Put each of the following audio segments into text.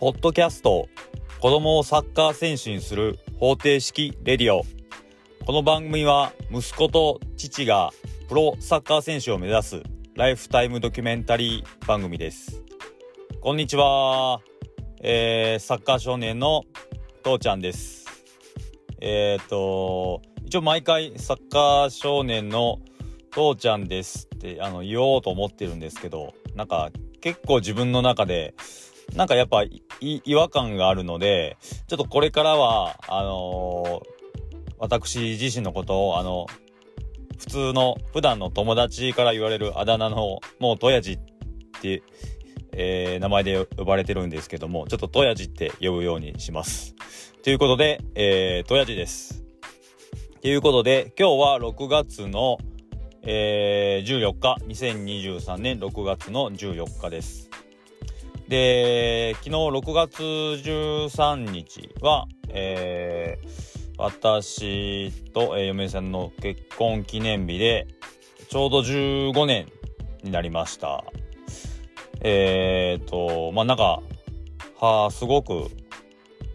ポッドキャスト子供をサッカー選手にする方程式レディオ。この番組は息子と父がプロサッカー選手を目指すライフタイムドキュメンタリー番組です。こんにちは、えー、サッカー少年の父ちゃんです。えっ、ー、と一応毎回サッカー少年の父ちゃんですってあの言おうと思ってるんですけどなんか結構自分の中でなんかやっぱ違和感があるので、ちょっとこれからは、あのー、私自身のことを、あの、普通の、普段の友達から言われるあだ名の、もう、とやじって、えー、名前で呼ばれてるんですけども、ちょっととやじって呼ぶようにします。ということで、えー、とやじです。ということで、今日は6月の、えー、14日、2023年6月の14日です。で、昨日6月13日は、えー、私と、えー、嫁さんの結婚記念日で、ちょうど15年になりました。えーと、まあ、なんか、はあ、すごく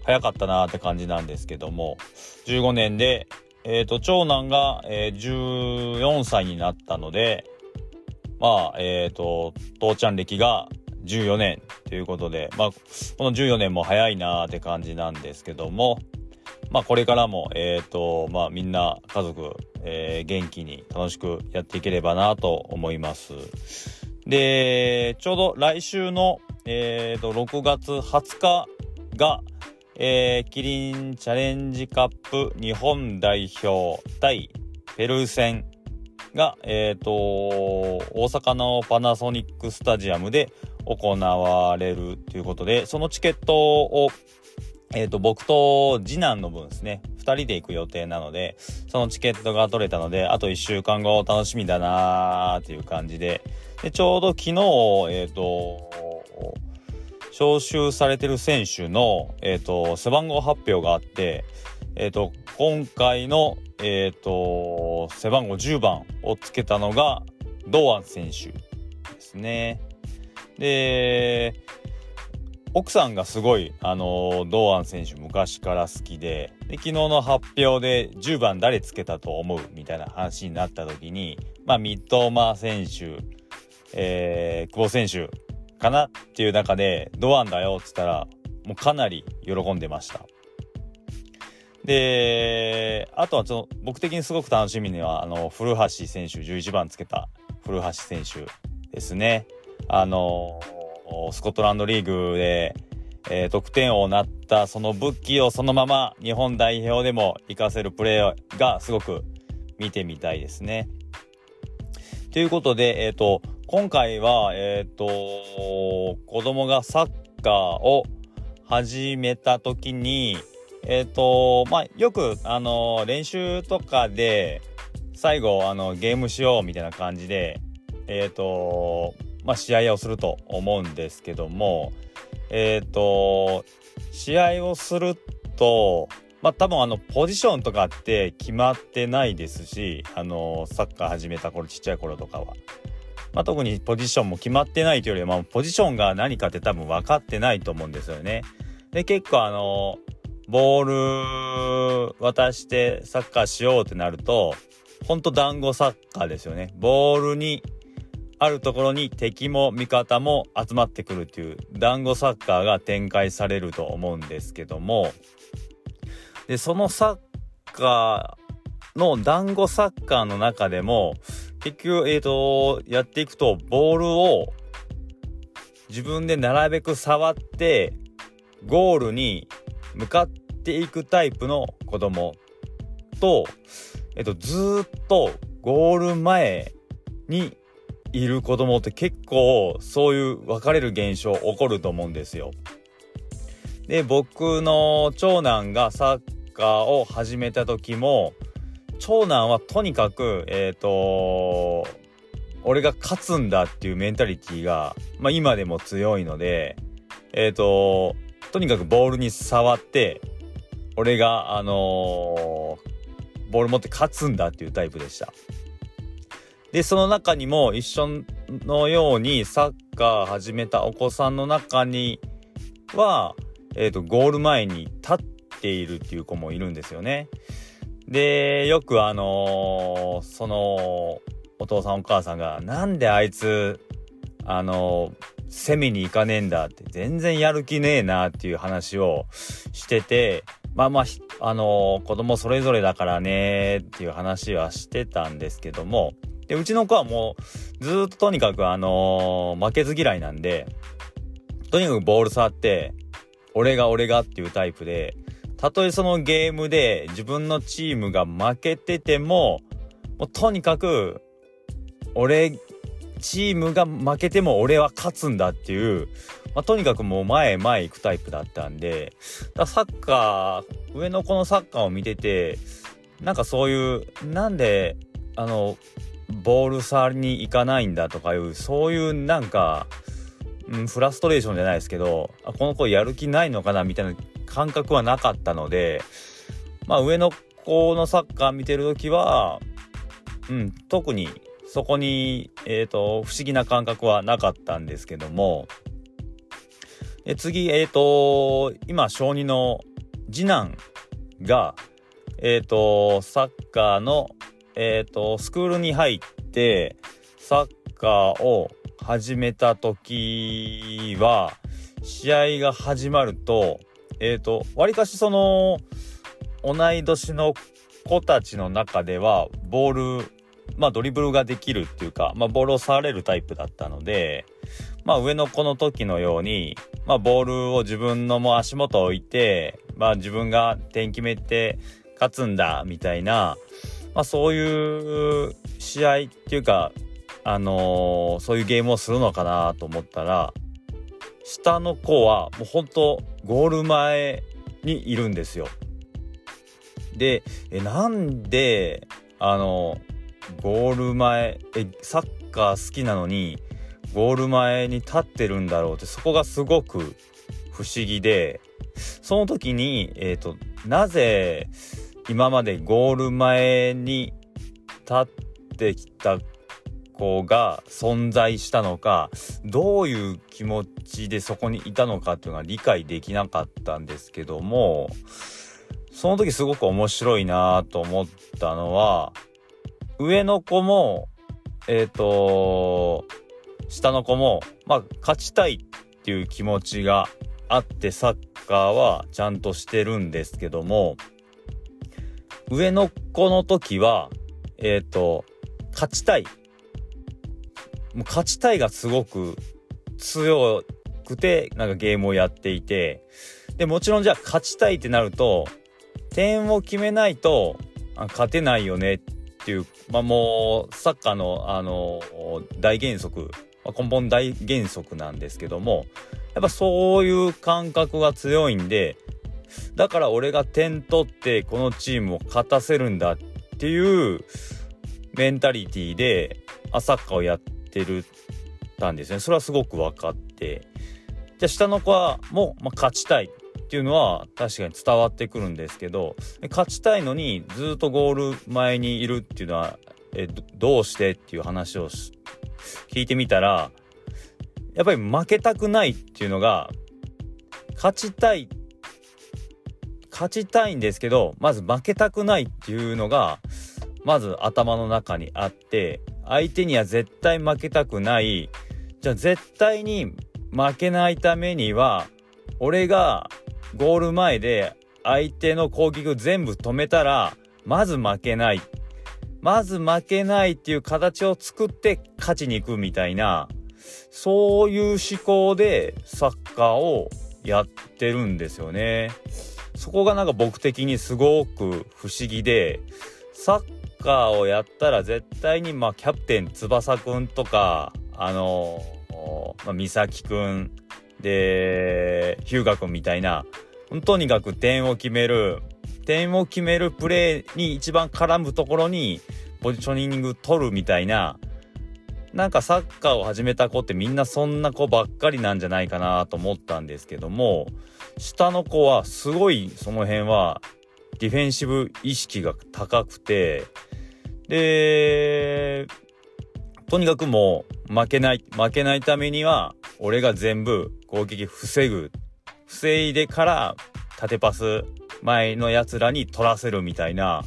早かったなって感じなんですけども、15年で、えーと、長男が、えー、14歳になったので、まあ、えーと、父ちゃん歴が14年ということで、まあ、この14年も早いなーって感じなんですけども、まあ、これからも、えっ、ー、と、まあ、みんな家族、えー、元気に楽しくやっていければなと思います。で、ちょうど来週の、えっ、ー、と、6月20日が、えー、キリンチャレンジカップ日本代表対ペルー戦が、え、ー、と、大阪のパナソニックスタジアムで行われるということで、そのチケットを、え、ー、と、僕と次男の分ですね、2人で行く予定なので、そのチケットが取れたので、あと1週間後楽しみだなーっていう感じで、でちょうど昨日、え、ー、と、招集されてる選手の、え、ー、と、背番号発表があって、えっ、と、今回の、えっ、と、背番号10番をつけたのが、堂安選手ですね。で、奥さんがすごい、あの、堂安選手昔から好きで、で、昨日の発表で10番誰つけたと思うみたいな話になった時に、まあ、三笘選手、えー、久保選手かなっていう中で、堂安だよって言ったら、もうかなり喜んでました。で、あとはちょっと僕的にすごく楽しみには、あの、古橋選手、11番つけた古橋選手ですね。あのスコットランドリーグで、えー、得点王になったその武器をそのまま日本代表でも活かせるプレーがすごく見てみたいですね。ということで、えっ、ー、と、今回は、えっ、ー、と、子供がサッカーを始めた時に、えっ、ー、と、まあ、よく、あの、練習とかで、最後、あの、ゲームしようみたいな感じで、えっ、と、まあ、試合をすると思うんですけども、えっ、と、試合をすると、まあ、多分あの、ポジションとかって決まってないですし、あの、サッカー始めた頃、ちっちゃい頃とかは。まあ、特にポジションも決まってないというよりは、まあ、ポジションが何かって多分分かってないと思うんですよね。で、結構あの、ボール渡してサッカーしようってなると、ほんと団子サッカーですよね。ボールにあるところに敵も味方も集まってくるっていう団子サッカーが展開されると思うんですけどもでそのサッカーの団子サッカーの中でも結局えっ、ー、とやっていくとボールを自分でなるべく触ってゴールに向かってていくタイプの子供と、えっと、ずっとゴール前にいる子供って結構そういう分かれる現象起こると思うんですよ。で、僕の長男がサッカーを始めた時も、長男はとにかく、えっ、ー、と、俺が勝つんだっていうメンタリティーが、まあ今でも強いので、えっ、ー、と、とにかくボールに触って、俺が、あのー、ボール持って勝つんだっていうタイプでした。で、その中にも一緒のようにサッカー始めたお子さんの中には、えっ、ー、と、ゴール前に立っているっていう子もいるんですよね。で、よくあのー、その、お父さんお母さんが、なんであいつ、あのー、攻めに行かねえんだって、全然やる気ねえなっていう話をしてて、まあまあ、あのー、子供それぞれだからねっていう話はしてたんですけども、で、うちの子はもう、ずっととにかくあのー、負けず嫌いなんで、とにかくボール触って、俺が俺がっていうタイプで、たとえそのゲームで自分のチームが負けてても、もうとにかく、俺、チームが負けても俺は勝つんだっていう、まあ、とにかくもう前へ前へ行くタイプだったんで、だサッカー、上の子のサッカーを見てて、なんかそういう、なんで、あの、ボール触りに行かないんだとかいう、そういうなんか、うん、フラストレーションじゃないですけど、あこの子やる気ないのかなみたいな感覚はなかったので、まあ上の子のサッカー見てる時は、うん、特にそこに、え、ー、と、不思議な感覚はなかったんですけども、で次、えっ、ー、と、今、小2の次男が、えっ、ー、と、サッカーの、えっ、と、スクールに入って、サッカーを始めた時は、試合が始まると、えっ、ー、と、わりかしその、同い年の子たちの中では、ボール、まあドリブルができるっていうか、まあボールを触れるタイプだったので、まあ上の子の時のように、まあボールを自分のもう足元置いて、まあ自分が点決めて勝つんだ、みたいな、まあそういう試合っていうか、あのー、そういうゲームをするのかなと思ったら、下の子はもう本当ゴール前にいるんですよ。で、え、なんで、あの、ゴール前、え、サッカー好きなのに、ゴール前に立ってるんだろうって、そこがすごく不思議で、その時に、えっ、ー、と、なぜ今までゴール前に立ってきた子が存在したのかどういう気持ちでそこにいたのかっていうのが理解できなかったんですけどもその時すごく面白いなと思ったのは上の子もえっ、ー、と下の子もまあ勝ちたいっていう気持ちがあってサッカーはちゃんとしてるんですけども上の子の時はえっ、ー、と勝ちたい。もう勝ちたいがすごく強くて、なんかゲームをやっていて、で、もちろんじゃあ勝ちたいってなると、点を決めないと勝てないよねっていう、まあもうサッカーのあの大原則、まあ、根本大原則なんですけども、やっぱそういう感覚が強いんで、だから俺が点取ってこのチームを勝たせるんだっていうメンタリティーでサッカーをやっててるたんですね。それはすごく分かって。じゃあ下の子はもう、まあ、勝ちたい。っていうのは確かに伝わってくるんですけど勝ちたいのにずっとゴール前にいるっていうのはえどうしてっていう話を聞いてみたらやっぱり負けたくないっていうのが勝ちたい勝ちたいんですけどまず負けたくないっていうのがまず頭の中にあって相手には絶対負けたくない。じゃあ絶対に負けないためには、俺がゴール前で相手の攻撃を全部止めたら、まず負けない。まず負けないっていう形を作って勝ちに行くみたいな、そういう思考でサッカーをやってるんですよね。そこがなんか僕的にすごく不思議で、サッカーをやったら絶対に、まあ、キャプテン翼くんとか、あのまあ、美咲くん、で、日向くんみたいな、とにかく点を決める、点を決めるプレーに一番絡むところに、ポジショニング取るみたいな、なんかサッカーを始めた子ってみんなそんな子ばっかりなんじゃないかなと思ったんですけども、下の子はすごいその辺はディフェンシブ意識が高くて、で、とにかくもう負けない、負けないためには、俺が全部攻撃防ぐ、防いでから縦パス前の奴らに取らせるみたいな、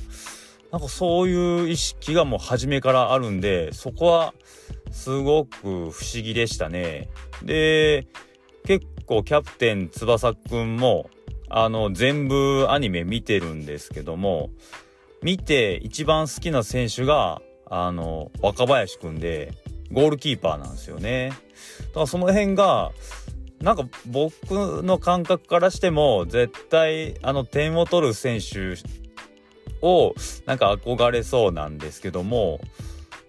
なんかそういう意識がもう初めからあるんで、そこはすごく不思議でしたね。で、結構キャプテン翼くんも、あの、全部アニメ見てるんですけども、見て一番好きな選手が、あの、若林くんで、ゴールキーパーなんですよね。だからその辺が、なんか僕の感覚からしても、絶対、あの、点を取る選手を、なんか憧れそうなんですけども、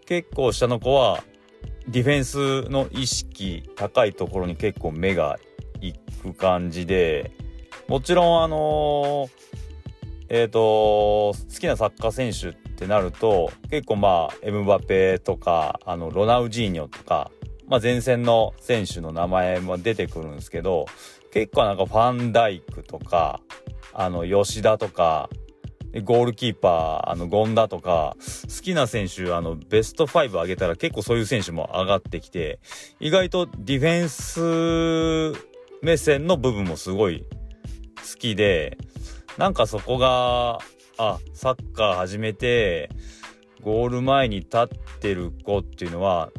結構下の子は、ディフェンスの意識高いところに結構目がいく感じで、もちろんあのえっ、と、好きなサッカー選手ってなると、結構まあ、エムバペとか、あの、ロナウジーニョとか、まあ前線の選手の名前も出てくるんですけど、結構なんかファンダイクとか、あの、吉田とか、ゴールキーパー、あの、権田とか、好きな選手、あの、ベスト5上げたら結構そういう選手も上がってきて、意外とディフェンス目線の部分もすごい好きで、なんかそこが、あ、サッカー始めて、ゴール前に立ってる子っていうのは、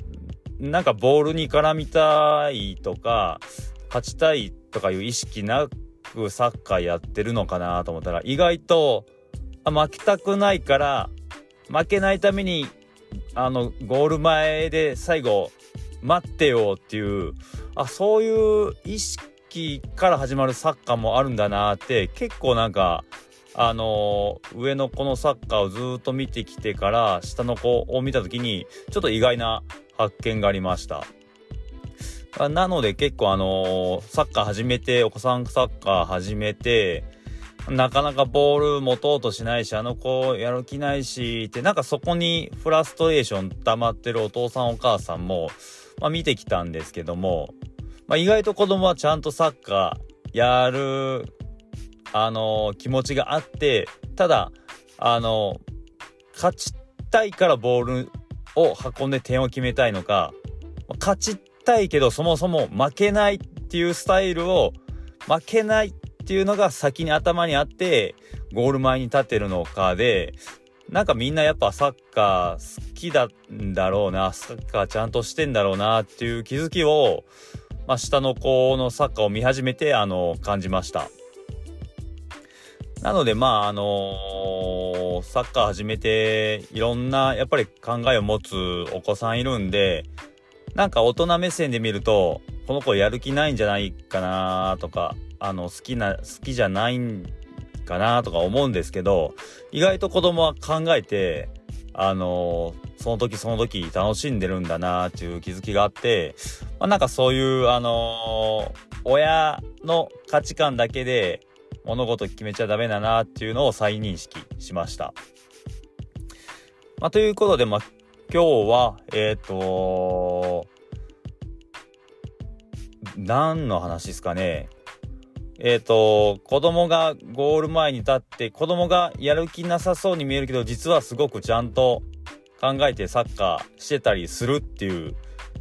なんかボールに絡みたいとか、勝ちたいとかいう意識なくサッカーやってるのかなと思ったら、意外と、あ負けたくないから、負けないために、あの、ゴール前で最後、待ってよっていう、あ、そういう意識から始まるサッカーもあるんだなって、結構なんか、あの、上の子のサッカーをずっと見てきてから、下の子を見た時に、ちょっと意外な発見がありました。なので結構あの、サッカー始めて、お子さんサッカー始めて、なかなかボール持とうとしないし、あの子やる気ないし、ってなんかそこにフラストレーション溜まってるお父さんお母さんも、まあ見てきたんですけども、まあ意外と子供はちゃんとサッカーやる、あの、気持ちがあって、ただ、あの、勝ちたいからボールを運んで点を決めたいのか、勝ちたいけどそもそも負けないっていうスタイルを負けないっていうのが先に頭にあって、ゴール前に立てるのかで、なんかみんなやっぱサッカー好きだんだろうな、サッカーちゃんとしてんだろうなっていう気づきを、まあ、下の子のサッカーを見始めて、あの、感じました。なので、まあ、あのー、サッカー始めて、いろんな、やっぱり考えを持つお子さんいるんで、なんか大人目線で見ると、この子やる気ないんじゃないかなとか、あの、好きな、好きじゃないんかなとか思うんですけど、意外と子供は考えて、あのー、その時その時楽しんでるんだなっていう気づきがあって、まあ、なんかそういう、あのー、親の価値観だけで物事決めちゃダメだなっていうのを再認識しました。まあ、ということで、まあ、今日は、えっ、ー、と何の話ですかね。えっ、ー、と、子供がゴール前に立って、子供がやる気なさそうに見えるけど、実はすごくちゃんと考えてサッカーしてたりするっていう、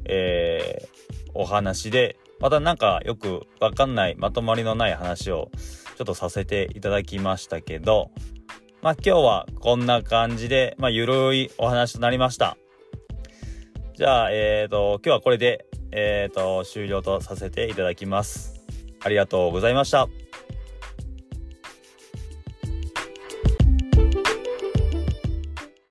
えー、お話で、またなんかよくわかんない、まとまりのない話をちょっとさせていただきましたけど、まあ今日はこんな感じで、まあゆるいお話となりました。じゃあ、えっ、ー、と、今日はこれで、えっ、ー、と、終了とさせていただきます。ありがとうございました。